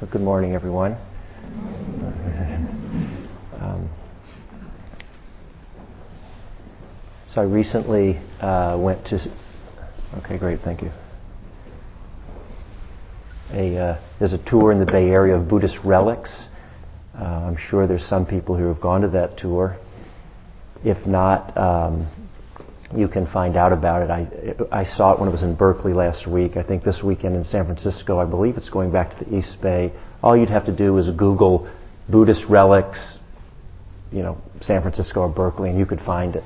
So, good morning, everyone. Um, so, I recently uh, went to. Okay, great, thank you. A, uh, there's a tour in the Bay Area of Buddhist relics. Uh, I'm sure there's some people who have gone to that tour. If not, um, you can find out about it. I, I saw it when it was in Berkeley last week. I think this weekend in San Francisco. I believe it's going back to the East Bay. All you'd have to do is Google Buddhist relics, you know, San Francisco or Berkeley, and you could find it.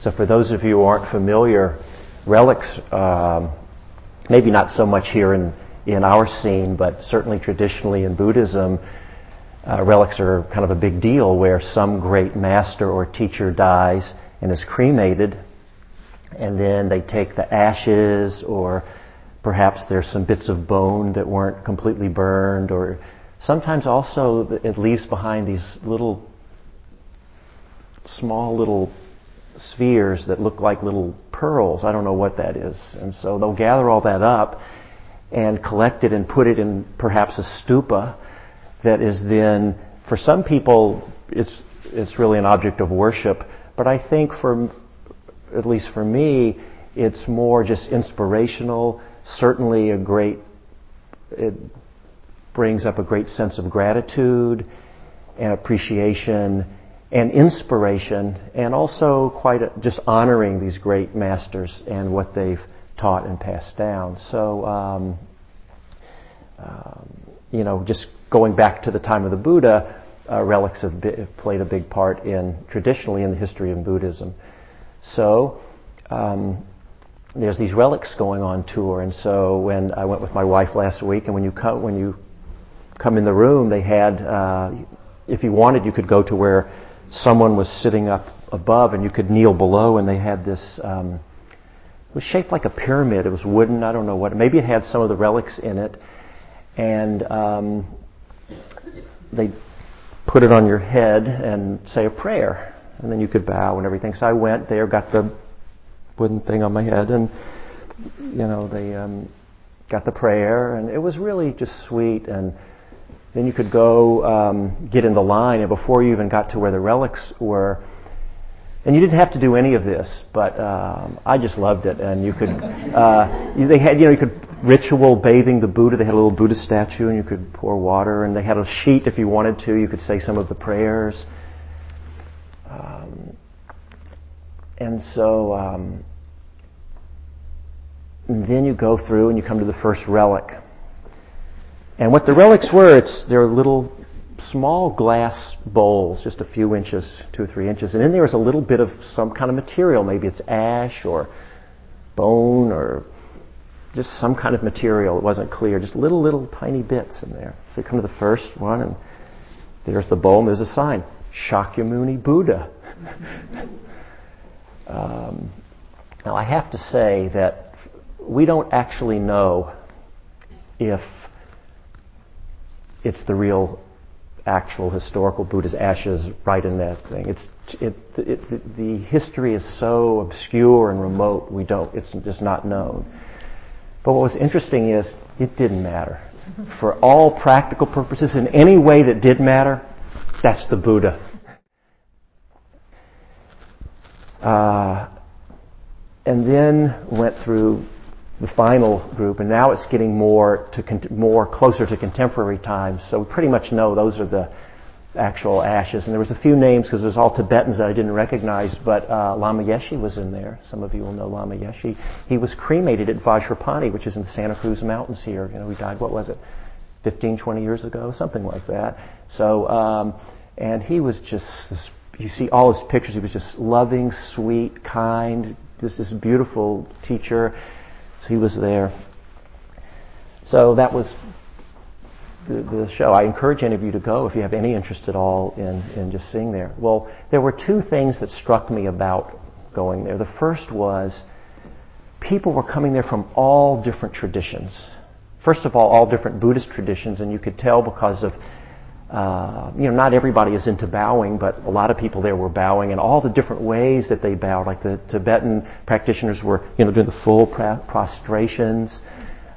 So for those of you who aren't familiar, relics, um, maybe not so much here in, in our scene, but certainly traditionally in Buddhism, uh, relics are kind of a big deal where some great master or teacher dies and is cremated, and then they take the ashes, or perhaps there's some bits of bone that weren't completely burned, or sometimes also it leaves behind these little, small little spheres that look like little pearls. I don't know what that is. And so they'll gather all that up and collect it and put it in perhaps a stupa that is then, for some people, it's, it's really an object of worship. But I think for, at least for me, it's more just inspirational. Certainly a great, it brings up a great sense of gratitude and appreciation and inspiration and also quite a, just honoring these great masters and what they've taught and passed down. So, um, um, you know, just going back to the time of the Buddha, uh, relics have, have, played a big part in traditionally in the history of Buddhism. So um, there's these relics going on tour, and so when I went with my wife last week, and when you come when you come in the room, they had uh, if you wanted, you could go to where someone was sitting up above, and you could kneel below, and they had this. Um, it was shaped like a pyramid. It was wooden. I don't know what. Maybe it had some of the relics in it, and um, they put it on your head and say a prayer. And then you could bow and everything. So I went there, got the wooden thing on my head, and, you know, they um, got the prayer, and it was really just sweet. And then you could go um, get in the line, and before you even got to where the relics were, and you didn't have to do any of this, but um, I just loved it. And you could, uh, they had, you know, you could ritual bathing the Buddha. They had a little Buddha statue, and you could pour water. And they had a sheet if you wanted to. You could say some of the prayers. Um, and so, um, and then you go through and you come to the first relic. And what the relics were, it's they're little small glass bowls, just a few inches, two or three inches, and in there is a little bit of some kind of material. Maybe it's ash or bone or just some kind of material. It wasn't clear, just little, little tiny bits in there. So you come to the first one, and there's the bowl, and there's a sign Shakyamuni Buddha. um, now, I have to say that we don't actually know if it's the real actual historical Buddha's ashes right in that thing. It's it, it, the history is so obscure and remote. We don't. It's just not known. But what was interesting is it didn't matter. For all practical purposes, in any way that did matter, that's the Buddha. Uh, and then went through the final group, and now it's getting more to con- more closer to contemporary times. So we pretty much know those are the actual ashes. And there was a few names because it was all Tibetans that I didn't recognize, but uh, Lama Yeshe was in there. Some of you will know Lama Yeshe. He was cremated at Vajrapani, which is in the Santa Cruz Mountains here. You know, he died. What was it? 15, 20 years ago, something like that. So, um, and he was just you see all his pictures. He was just loving, sweet, kind, just this beautiful teacher. So he was there. So that was the, the, show. I encourage any of you to go if you have any interest at all in, in just seeing there. Well, there were two things that struck me about going there. The first was people were coming there from all different traditions. First of all, all different Buddhist traditions, and you could tell because of uh, you know, not everybody is into bowing, but a lot of people there were bowing, and all the different ways that they bowed. Like the Tibetan practitioners were, you know, doing the full prostrations.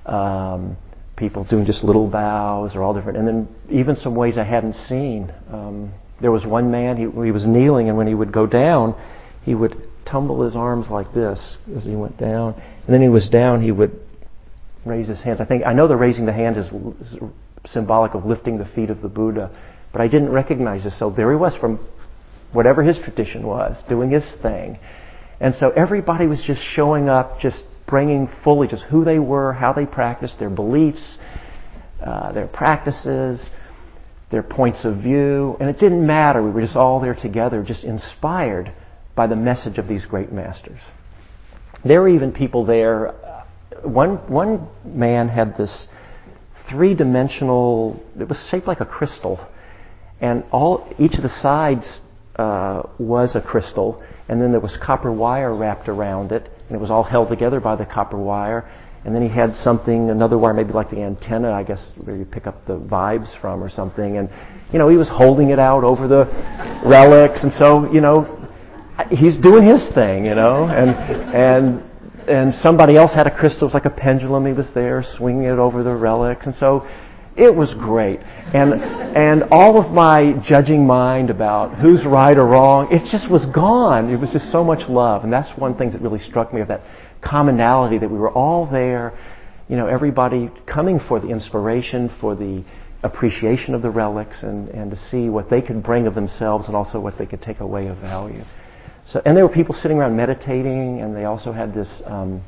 Um, people doing just little bows or all different, and then even some ways I hadn't seen. Um, there was one man, he, he was kneeling, and when he would go down, he would tumble his arms like this as he went down. And then he was down, he would raise his hands. I think, I know the raising the hands is, is symbolic of lifting the feet of the Buddha, but I didn't recognize this. So there he was from whatever his tradition was, doing his thing. And so everybody was just showing up, just bringing fully just who they were, how they practiced, their beliefs, uh, their practices, their points of view. And it didn't matter. We were just all there together, just inspired by the message of these great masters. There were even people there. One, one man had this three dimensional, it was shaped like a crystal. And all, each of the sides uh, was a crystal, and then there was copper wire wrapped around it, and it was all held together by the copper wire. And then he had something, another wire, maybe like the antenna, I guess, where you pick up the vibes from or something. And, you know, he was holding it out over the relics. And so, you know, he's doing his thing, you know. And, and, and somebody else had a crystal, it was like a pendulum. He was there swinging it over the relics. And so it was great. And, and all of my judging mind about who's right or wrong, it just was gone. It was just so much love. And that's one thing that really struck me of that commonality that we were all there, you know, everybody coming for the inspiration, for the appreciation of the relics and, and to see what they could bring of themselves and also what they could take away of value. So, and there were people sitting around meditating, and they also had this um,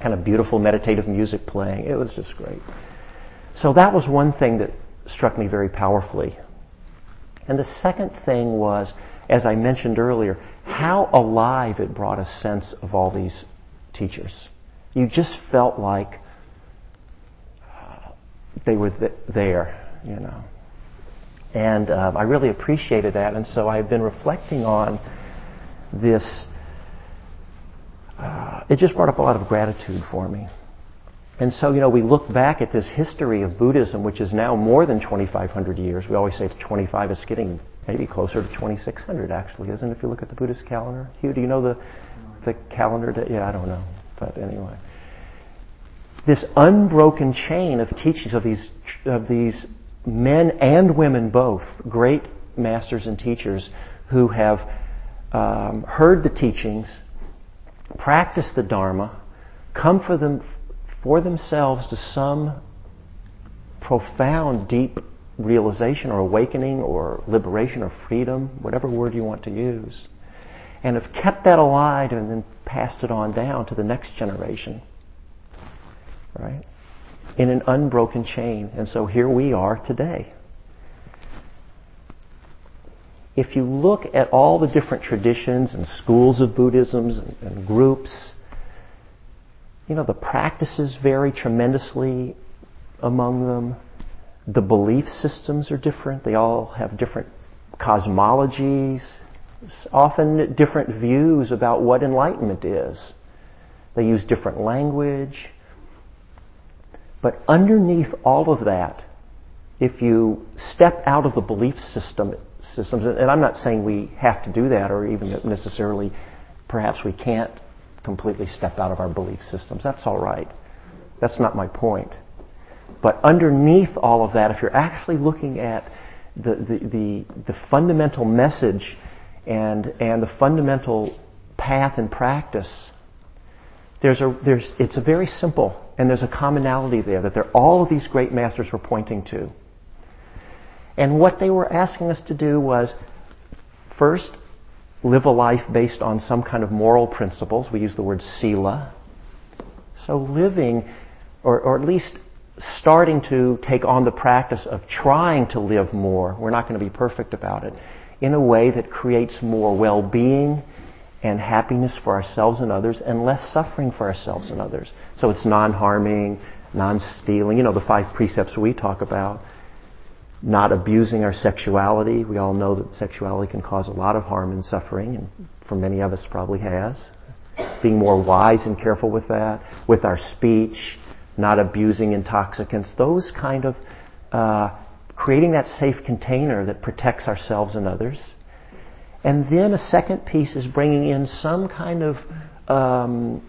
kind of beautiful meditative music playing. It was just great. So that was one thing that struck me very powerfully. And the second thing was, as I mentioned earlier, how alive it brought a sense of all these teachers. You just felt like uh, they were th- there, you know. And uh, I really appreciated that, and so I've been reflecting on this. Uh, it just brought up a lot of gratitude for me. And so, you know, we look back at this history of Buddhism, which is now more than 2,500 years. We always say it's 25. It's getting maybe closer to 2,600, actually, isn't it? If you look at the Buddhist calendar. Hugh, do you know the the calendar? To, yeah, I don't know, but anyway, this unbroken chain of teachings of these of these men and women both, great masters and teachers who have um, heard the teachings, practiced the Dharma, come for them for themselves to some profound, deep realization or awakening or liberation or freedom, whatever word you want to use, and have kept that alive and then passed it on down to the next generation. Right? In an unbroken chain. And so here we are today. If you look at all the different traditions and schools of Buddhism and, and groups, you know, the practices vary tremendously among them. The belief systems are different. They all have different cosmologies, often different views about what enlightenment is. They use different language. But underneath all of that, if you step out of the belief system, systems, and I'm not saying we have to do that or even necessarily perhaps we can't completely step out of our belief systems. That's all right. That's not my point. But underneath all of that, if you're actually looking at the, the, the, the fundamental message and, and the fundamental path and practice, there's a, there's, it's a very simple, and there's a commonality there that they're, all of these great masters were pointing to. And what they were asking us to do was first live a life based on some kind of moral principles. We use the word sila. So living, or, or at least starting to take on the practice of trying to live more, we're not going to be perfect about it, in a way that creates more well-being and happiness for ourselves and others and less suffering for ourselves and others. So it's non-harming, non-stealing, you know, the five precepts we talk about not abusing our sexuality. We all know that sexuality can cause a lot of harm and suffering, and for many of us probably has. Being more wise and careful with that, with our speech, not abusing intoxicants, those kind of uh, creating that safe container that protects ourselves and others. And then a second piece is bringing in some kind of um,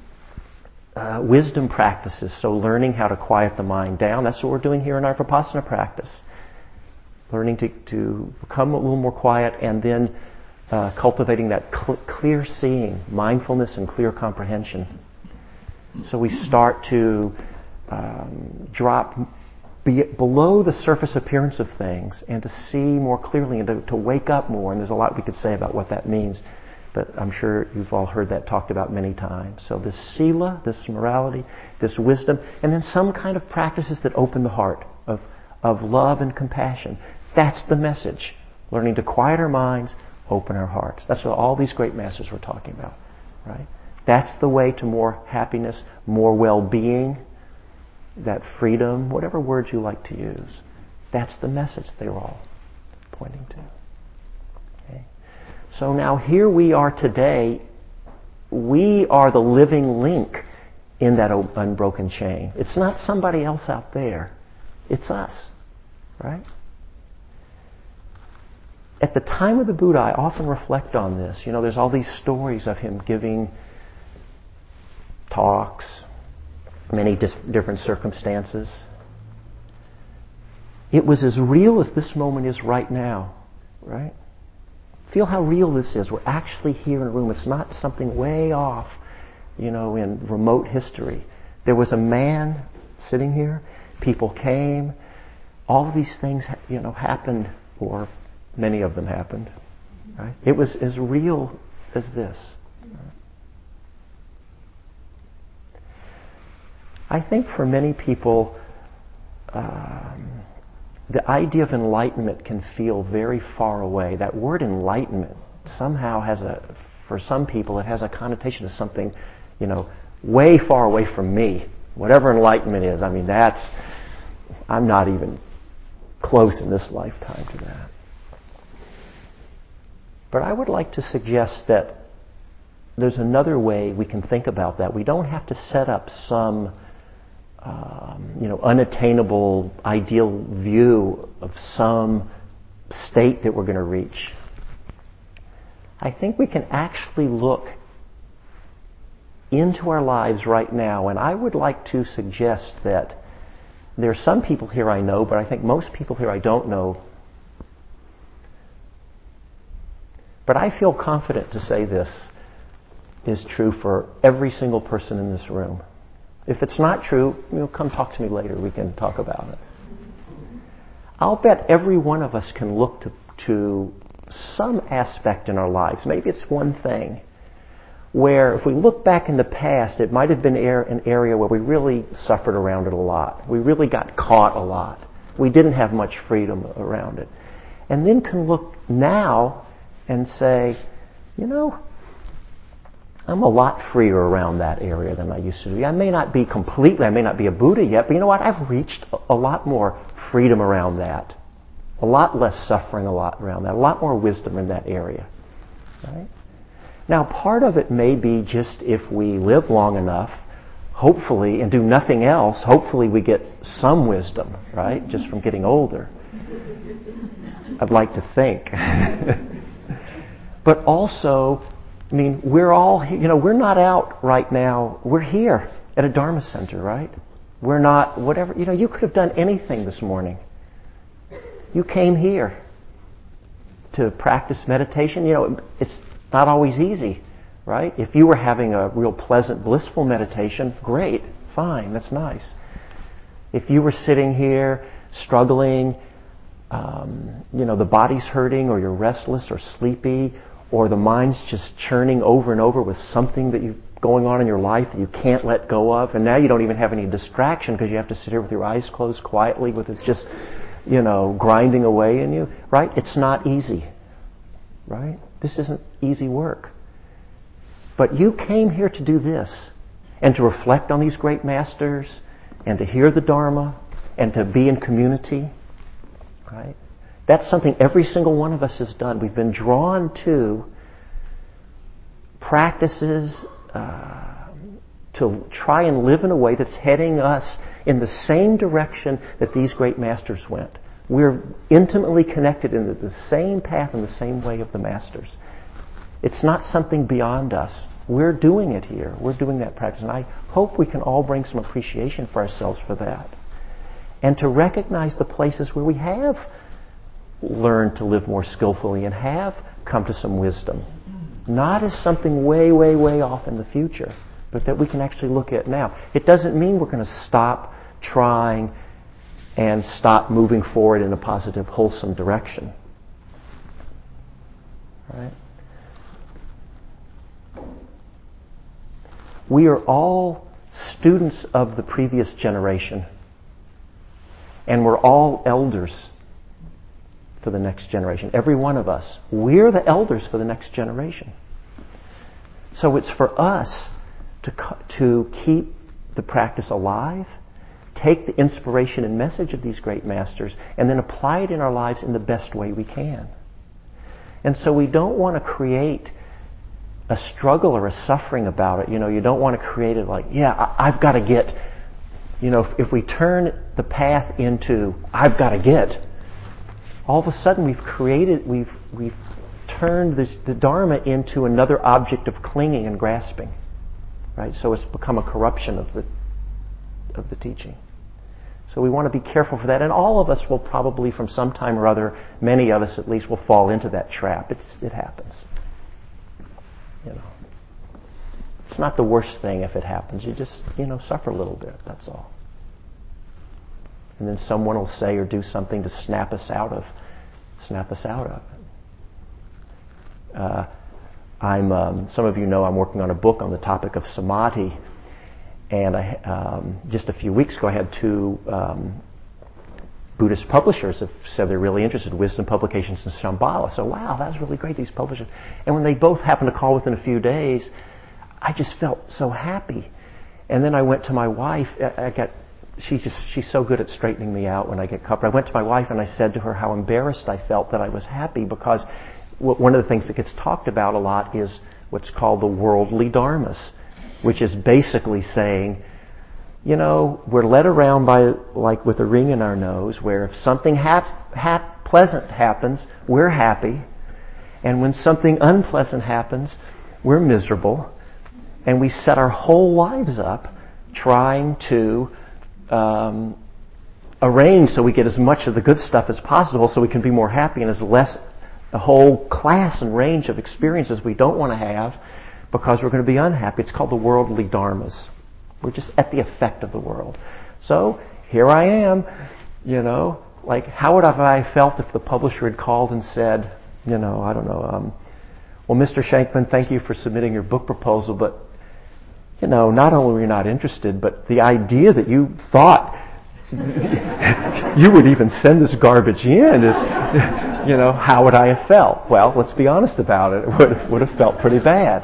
uh, wisdom practices. So learning how to quiet the mind down. That's what we're doing here in our Vipassana practice. Learning to, to become a little more quiet and then uh, cultivating that cl- clear seeing, mindfulness and clear comprehension. So we start to um, drop be below the surface appearance of things and to see more clearly and to, to wake up more. And there's a lot we could say about what that means, but I'm sure you've all heard that talked about many times. So this sila, this morality, this wisdom, and then some kind of practices that open the heart of, of love and compassion. That's the message. Learning to quiet our minds, open our hearts. That's what all these great masters were talking about, right? That's the way to more happiness, more well-being, that freedom, whatever words you like to use. That's the message they were all pointing to. Okay? So now here we are today. We are the living link in that unbroken chain. It's not somebody else out there. It's us. Right? At the time of the Buddha, I often reflect on this. You know, there's all these stories of him giving talks, many dis- different circumstances. It was as real as this moment is right now, right? Feel how real this is. We're actually here in a room. It's not something way off, you know, in remote history. There was a man sitting here. People came. All these things, you know, happened, or many of them happened. Right? It was as real as this. I think for many people, um, the idea of enlightenment can feel very far away. That word enlightenment somehow has a, for some people, it has a connotation of something, you know, way far away from me. Whatever enlightenment is, I mean, that's, I'm not even close in this lifetime to that. But I would like to suggest that there's another way we can think about that. We don't have to set up some um, you know, unattainable ideal view of some state that we're going to reach. I think we can actually look into our lives right now, and I would like to suggest that there are some people here I know, but I think most people here I don't know. But I feel confident to say this is true for every single person in this room. If it's not true, you know, come talk to me later. We can talk about it. I'll bet every one of us can look to, to some aspect in our lives. Maybe it's one thing where if we look back in the past, it might have been an area where we really suffered around it a lot. We really got caught a lot. We didn't have much freedom around it. And then can look now and say, you know, I'm a lot freer around that area than I used to be. I may not be completely, I may not be a Buddha yet, but you know what? I've reached a lot more freedom around that. A lot less suffering a lot around that. A lot more wisdom in that area. Right? Now, part of it may be just if we live long enough, hopefully, and do nothing else, hopefully we get some wisdom, right? Just from getting older. I'd like to think. but also, I mean, we're all, you know, we're not out right now. We're here at a Dharma center, right? We're not, whatever, you know, you could have done anything this morning. You came here to practice meditation. You know, it's not always easy, right? If you were having a real pleasant, blissful meditation, great, fine, that's nice. If you were sitting here struggling, um, you know, the body's hurting or you're restless or sleepy or the mind's just churning over and over with something that you going on in your life that you can't let go of, and now you don't even have any distraction because you have to sit here with your eyes closed quietly with it just, you know, grinding away in you, right? It's not easy, right? This isn't easy work. But you came here to do this and to reflect on these great masters and to hear the Dharma and to be in community, right? That's something every single one of us has done. We've been drawn to practices uh, to try and live in a way that's heading us in the same direction that these great masters went. We're intimately connected in the same path and the same way of the masters. It's not something beyond us. We're doing it here. We're doing that practice. And I hope we can all bring some appreciation for ourselves for that. And to recognize the places where we have learned to live more skillfully and have come to some wisdom. Not as something way, way, way off in the future, but that we can actually look at now. It doesn't mean we're going to stop trying and stop moving forward in a positive, wholesome direction. Right? We are all students of the previous generation, and we're all elders for the next generation. Every one of us. We're the elders for the next generation. So it's for us to, to keep the practice alive, take the inspiration and message of these great masters, and then apply it in our lives in the best way we can. And so we don't want to create a struggle or a suffering about it. You know, you don't want to create it like, yeah, I, have got to get, you know, if, if we turn the path into, I've got to get, all of a sudden we've created, we've, we've turned this, the Dharma into another object of clinging and grasping. Right? So it's become a corruption of the, of the teaching. So we want to be careful for that. And all of us will probably, from some time or other, many of us at least, will fall into that trap. It's, it happens. You know. It's not the worst thing if it happens. You just, you know, suffer a little bit. That's all and then someone will say or do something to snap us out of snap us out of it. Uh, I'm um, some of you know I'm working on a book on the topic of samadhi, and I, um, just a few weeks ago I had two um, Buddhist publishers have said they're really interested. Wisdom Publications and Shambhala. So wow, that's really great. These publishers, and when they both happened to call within a few days, I just felt so happy. And then I went to my wife. I got she just she's so good at straightening me out when I get caught. I went to my wife and I said to her how embarrassed I felt that I was happy because one of the things that gets talked about a lot is what's called the worldly dharmas, which is basically saying, you know, we're led around by like with a ring in our nose, where if something hap, hap, pleasant happens, we're happy, and when something unpleasant happens, we're miserable, and we set our whole lives up trying to um, arrange so we get as much of the good stuff as possible so we can be more happy and as less a whole class and range of experiences we don't want to have because we're going to be unhappy. It's called the worldly dharmas. We're just at the effect of the world. So here I am, you know, like how would I have I felt if the publisher had called and said, you know, I don't know, um, well, Mr. Shankman, thank you for submitting your book proposal, but you know, not only were you not interested, but the idea that you thought you would even send this garbage in is, you know, how would I have felt? Well, let's be honest about it. It would have, would have felt pretty bad.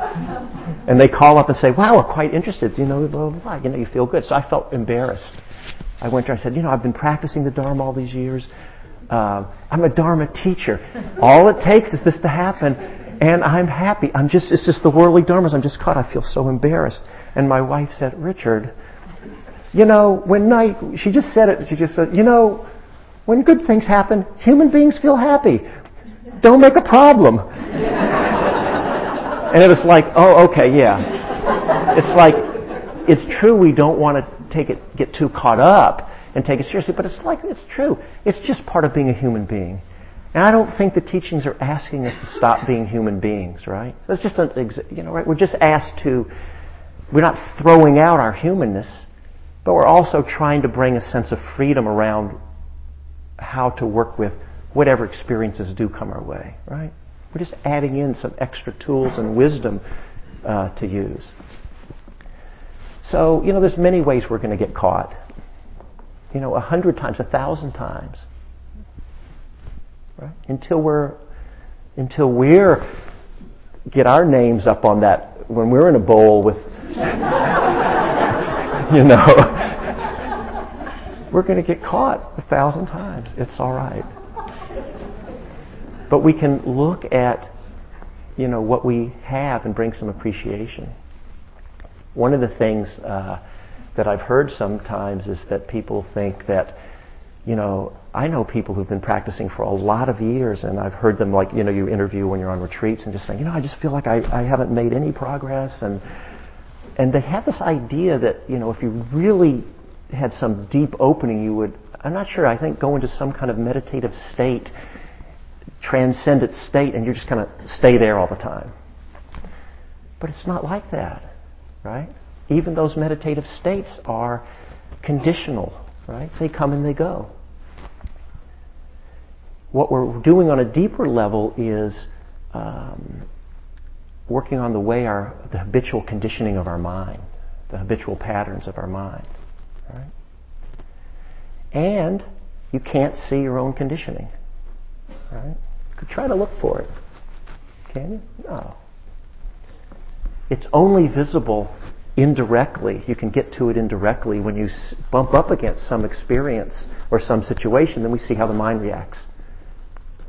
And they call up and say, wow, we're quite interested. You know, blah, blah, blah. You know, you feel good. So I felt embarrassed. I went there, I said, you know, I've been practicing the Dharma all these years. Uh, I'm a Dharma teacher. All it takes is this to happen, and I'm happy. I'm just, it's just the worldly Dharmas. I'm just caught. I feel so embarrassed. And my wife said, Richard, you know, when night, she just said it, she just said, you know, when good things happen, human beings feel happy. Don't make a problem. and it was like, oh, okay, yeah. It's like, it's true we don't want to take it, get too caught up and take it seriously, but it's like, it's true. It's just part of being a human being. And I don't think the teachings are asking us to stop being human beings, right? That's just an, you know, right? We're just asked to we're not throwing out our humanness, but we're also trying to bring a sense of freedom around how to work with whatever experiences do come our way, right? We're just adding in some extra tools and wisdom uh, to use. So, you know, there's many ways we're going to get caught. You know, a hundred times, a thousand times. Right? Until we're, until we're, get our names up on that, when we're in a bowl with you know, we're going to get caught a thousand times. It's all right. But we can look at, you know, what we have and bring some appreciation. One of the things uh, that I've heard sometimes is that people think that, you know, I know people who've been practicing for a lot of years, and I've heard them like you know you interview when you're on retreats and just saying, you know, I just feel like I, I haven't made any progress, and and they have this idea that you know if you really had some deep opening, you would. I'm not sure. I think go into some kind of meditative state, transcendent state, and you just kind of stay there all the time. But it's not like that, right? Even those meditative states are conditional, right? They come and they go. What we're doing on a deeper level is um, working on the way our the habitual conditioning of our mind, the habitual patterns of our mind, right? And you can't see your own conditioning, right? You could try to look for it. Can you? No. It's only visible indirectly. You can get to it indirectly when you bump up against some experience or some situation, then we see how the mind reacts.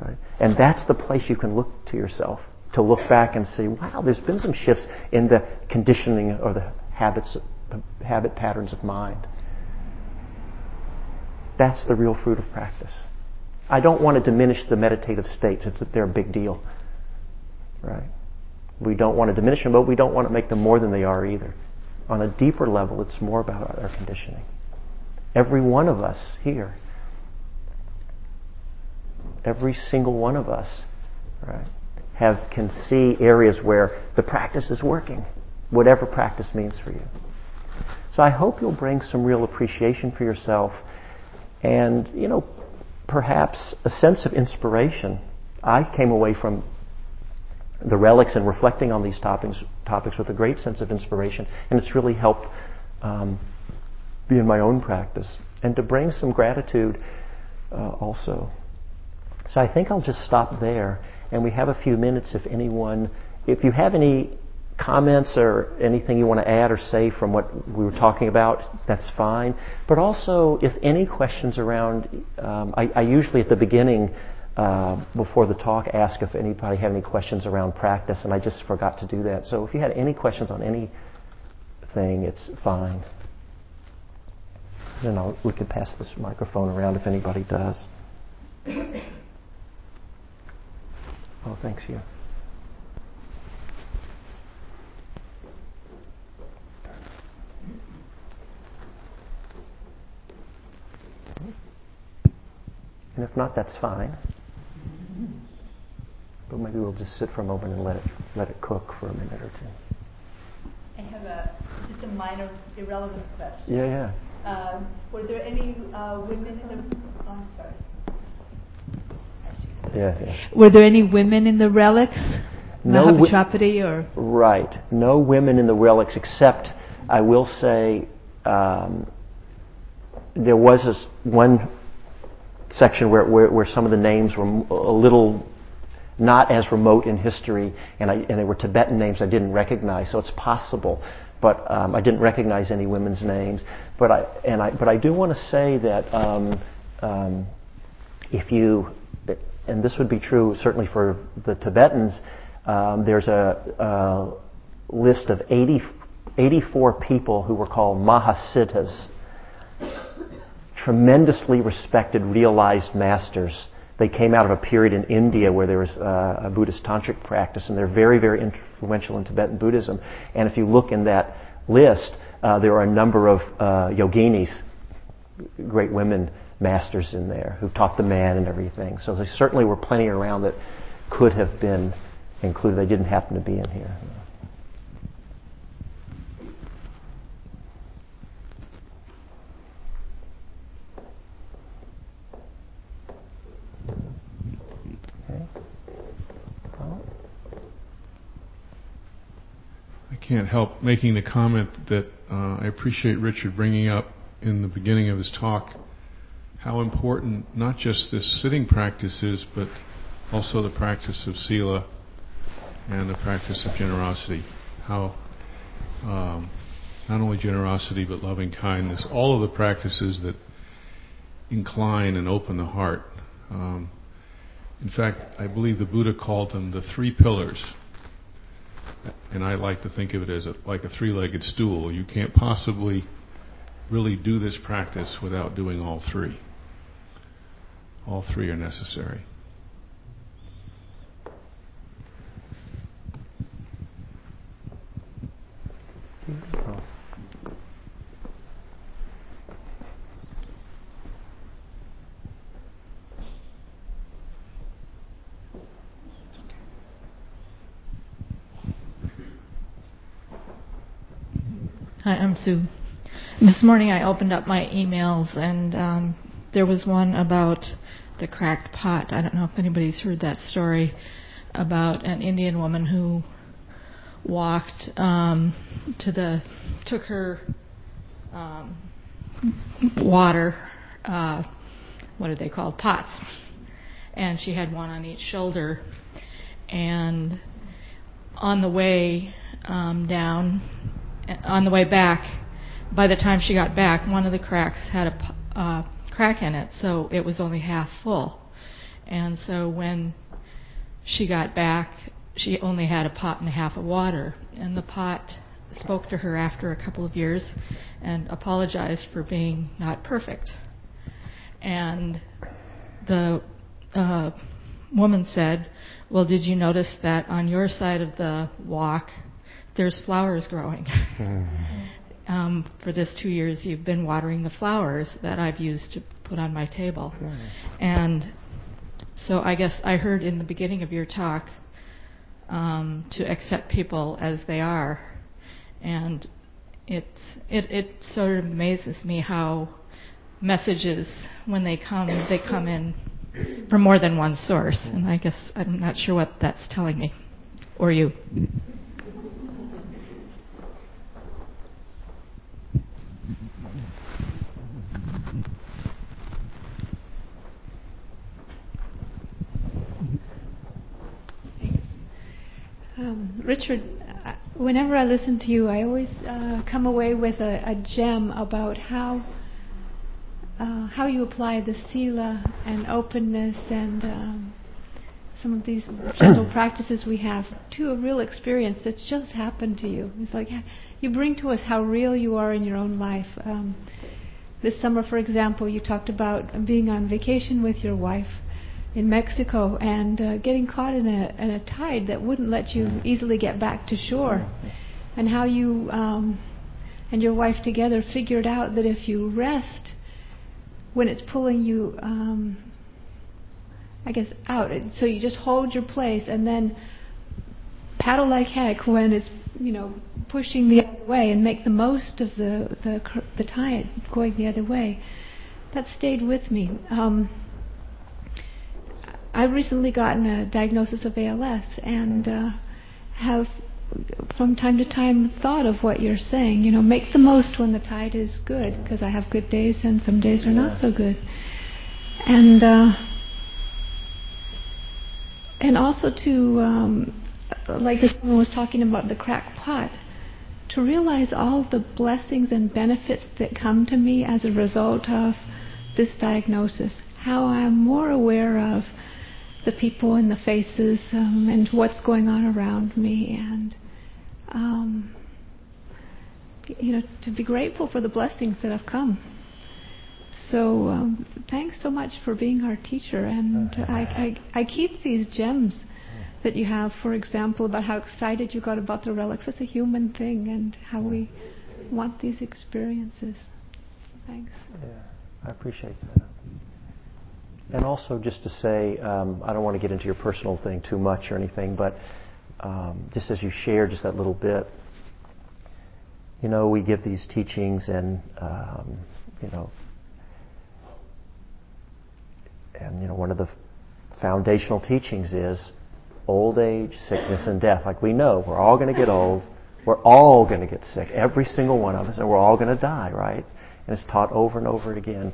Right? And that's the place you can look to yourself to look back and see, wow, there's been some shifts in the conditioning or the habits, habit patterns of mind. That's the real fruit of practice. I don't want to diminish the meditative states. It's that they're a big deal, right? We don't want to diminish them, but we don't want to make them more than they are either. On a deeper level, it's more about our conditioning. Every one of us here, every single one of us, right, have can see areas where the practice is working, whatever practice means for you. So I hope you'll bring some real appreciation for yourself and, you know, perhaps a sense of inspiration. I came away from the relics and reflecting on these topics, topics with a great sense of inspiration, and it's really helped um, be in my own practice and to bring some gratitude uh, also. So I think I'll just stop there, and we have a few minutes if anyone, if you have any comments or anything you want to add or say from what we were talking about, that's fine. But also, if any questions around, um, I, I usually at the beginning uh, before the talk ask if anybody had any questions around practice, and I just forgot to do that. So if you had any questions on anything, it's fine. Then I'll, we could pass this microphone around if anybody does. Oh, thanks, you. And if not, that's fine. But maybe we'll just sit for a moment and let it let it cook for a minute or two. I have a just a minor irrelevant question. Yeah, yeah. Um, were there any uh, women in the? Oh, I'm sorry. Were there any women in the relics? No Mahapajapati or right. No women in the relics, except I will say um, there was this one section where, where, where some of the names were a little not as remote in history, and, I, and they were Tibetan names I didn't recognize. So it's possible, but um, I didn't recognize any women's names. But I and I but I do want to say that um, um, if you and this would be true certainly for the Tibetans, um, there's a, a list of 80, 84 people who were called Mahasiddhas, tremendously respected, realized masters they came out of a period in India where there was uh, a Buddhist tantric practice, and they're very, very influential in Tibetan Buddhism. And if you look in that list, uh, there are a number of uh, yoginis, great women masters in there, who taught the man and everything. So there certainly were plenty around that could have been included. They didn't happen to be in here. I can't help making the comment that uh, I appreciate Richard bringing up in the beginning of his talk how important not just this sitting practice is, but also the practice of sila and the practice of generosity. How um, not only generosity but loving kindness, all of the practices that incline and open the heart. Um, in fact, I believe the Buddha called them the three pillars and I like to think of it as a, like a three-legged stool. You can't possibly really do this practice without doing all three. All three are necessary. Hi, I'm Sue. This morning I opened up my emails and um, there was one about the cracked pot. I don't know if anybody's heard that story about an Indian woman who walked um, to the took her um, water. Uh, what are they called? Pots. And she had one on each shoulder. And on the way um, down, on the way back, by the time she got back, one of the cracks had a uh, crack in it, so it was only half full. And so when she got back, she only had a pot and a half of water. And the pot spoke to her after a couple of years and apologized for being not perfect. And the uh, woman said, Well, did you notice that on your side of the walk there's flowers growing? Um, for this two years, you've been watering the flowers that I've used to put on my table. Mm-hmm. And so I guess I heard in the beginning of your talk um, to accept people as they are. And it's, it, it sort of amazes me how messages, when they come, they come in from more than one source. And I guess I'm not sure what that's telling me, or you. Um, Richard, whenever I listen to you, I always uh, come away with a, a gem about how uh, how you apply the sila and openness and um, some of these gentle practices we have to a real experience that's just happened to you. It's like you bring to us how real you are in your own life. Um, this summer, for example, you talked about being on vacation with your wife in Mexico and uh, getting caught in a, in a tide that wouldn't let you easily get back to shore, and how you um, and your wife together figured out that if you rest when it's pulling you, um, I guess, out, so you just hold your place and then paddle like heck when it's you know pushing the other way and make the most of the the, the tide going the other way. That stayed with me. Um, I've recently gotten a diagnosis of ALS and uh, have from time to time thought of what you're saying. You know, make the most when the tide is good because I have good days and some days are not so good. And uh, and also to um, like this woman was talking about the crack pot to realize all the blessings and benefits that come to me as a result of this diagnosis. How I'm more aware of the people and the faces um, and what's going on around me. And um, you know to be grateful for the blessings that have come. So um, thanks so much for being our teacher. And I, I, I keep these gems that you have for example about how excited you got about the relics. It's a human thing and how we want these experiences. Thanks. Yeah I appreciate that and also, just to say, um, I don't want to get into your personal thing too much or anything, but um, just as you share just that little bit, you know, we give these teachings, and um, you know, and you know, one of the foundational teachings is old age, sickness, and death. Like we know, we're all going to get old. We're all going to get sick, every single one of us, and we're all going to die, right? And it's taught over and over again.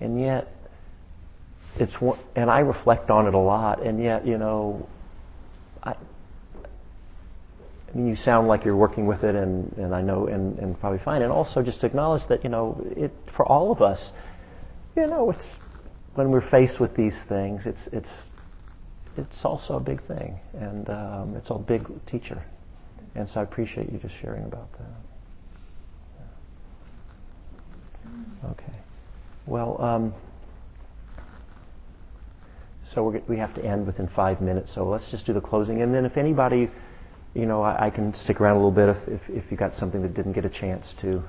And yet, it's and I reflect on it a lot, and yet you know, I, I mean, you sound like you're working with it, and, and I know, and, and probably fine. And also just acknowledge that you know, it for all of us, you know, it's when we're faced with these things, it's it's it's also a big thing, and um, it's a big teacher. And so I appreciate you just sharing about that. Okay. Well. Um, so we have to end within five minutes. So let's just do the closing, and then if anybody, you know, I, I can stick around a little bit if, if, if you got something that didn't get a chance to,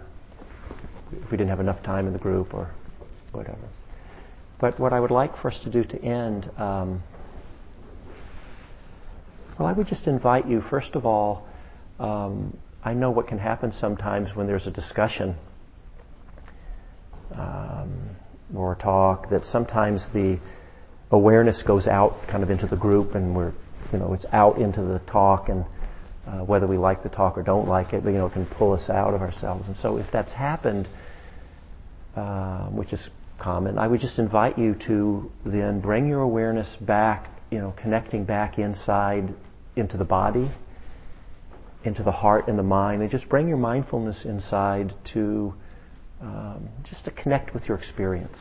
if we didn't have enough time in the group or whatever. But what I would like for us to do to end, um, well, I would just invite you, first of all, um, I know what can happen sometimes when there's a discussion um, or talk that sometimes the awareness goes out kind of into the group and we're, you know, it's out into the talk and uh, whether we like the talk or don't like it, you know, it can pull us out of ourselves. And so if that's happened, uh, which is common, I would just invite you to then bring your awareness back, you know, connecting back inside into the body, into the heart and the mind, and just bring your mindfulness inside to um, just to connect with your experience.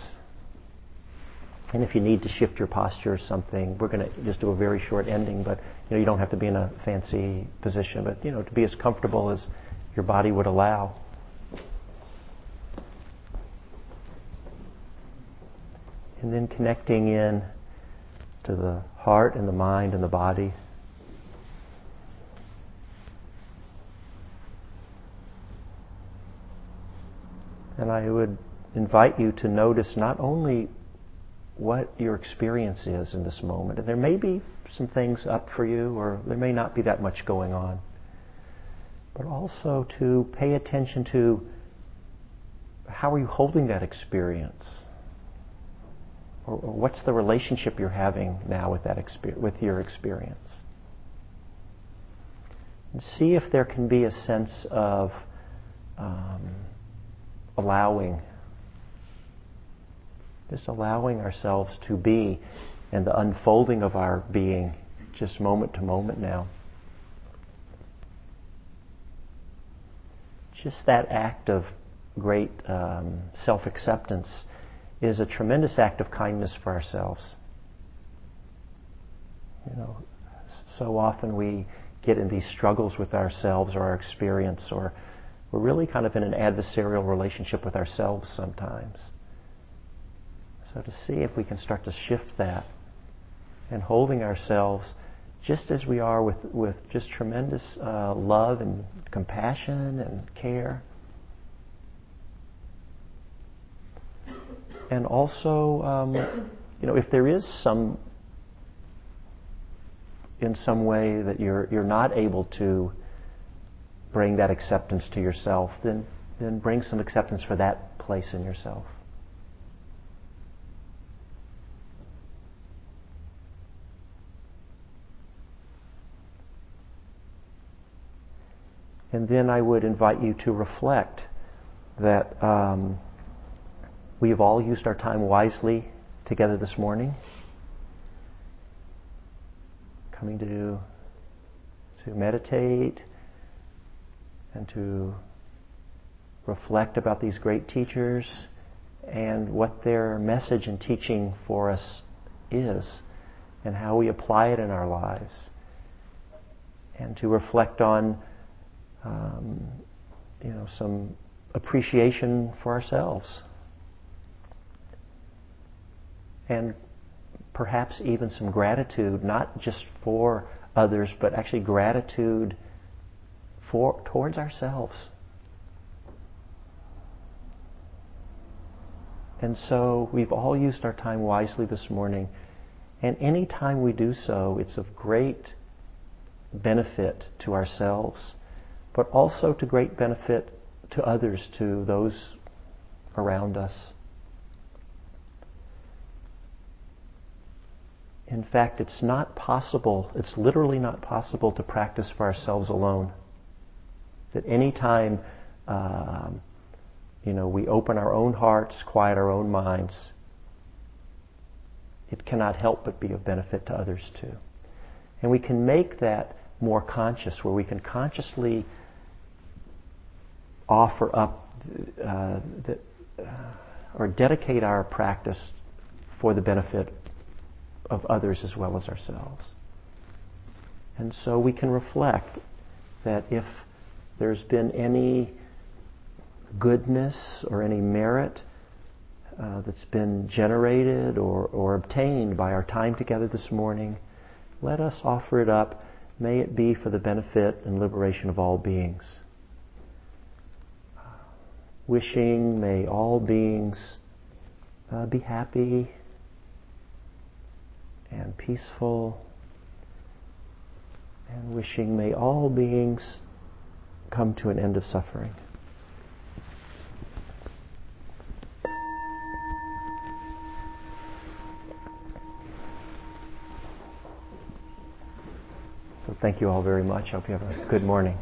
And if you need to shift your posture or something, we're going to just do a very short ending, but you know you don't have to be in a fancy position, but you know to be as comfortable as your body would allow. And then connecting in to the heart and the mind and the body. And I would invite you to notice not only what your experience is in this moment, and there may be some things up for you, or there may not be that much going on, but also to pay attention to how are you holding that experience? Or, or what's the relationship you're having now with that experience, with your experience? And see if there can be a sense of um, allowing, just allowing ourselves to be and the unfolding of our being just moment to moment now. Just that act of great um, self acceptance is a tremendous act of kindness for ourselves. You know, so often we get in these struggles with ourselves or our experience or we're really kind of in an adversarial relationship with ourselves sometimes. So to see if we can start to shift that and holding ourselves just as we are with, with just tremendous uh, love and compassion and care. And also, um, you know, if there is some, in some way that you're, you're not able to bring that acceptance to yourself, then, then bring some acceptance for that place in yourself. And then I would invite you to reflect that um, we have all used our time wisely together this morning. Coming to to meditate, and to reflect about these great teachers and what their message and teaching for us is and how we apply it in our lives. And to reflect on um, you know, some appreciation for ourselves. And perhaps even some gratitude, not just for others, but actually gratitude for, towards ourselves. And so we've all used our time wisely this morning. And any time we do so, it's of great benefit to ourselves, but also to great benefit to others, to those around us. In fact, it's not possible, it's literally not possible to practice for ourselves alone. That any time, um, you know, we open our own hearts, quiet our own minds, it cannot help but be of benefit to others too. And we can make that more conscious, where we can consciously offer up uh, the, uh, or dedicate our practice for the benefit of others as well as ourselves. And so we can reflect that if there's been any goodness or any merit uh, that's been generated or, or obtained by our time together this morning, let us offer it up. May it be for the benefit and liberation of all beings. Wishing may all beings uh, be happy and peaceful, and wishing may all beings come to an end of suffering. So thank you all very much. I hope you have a good morning.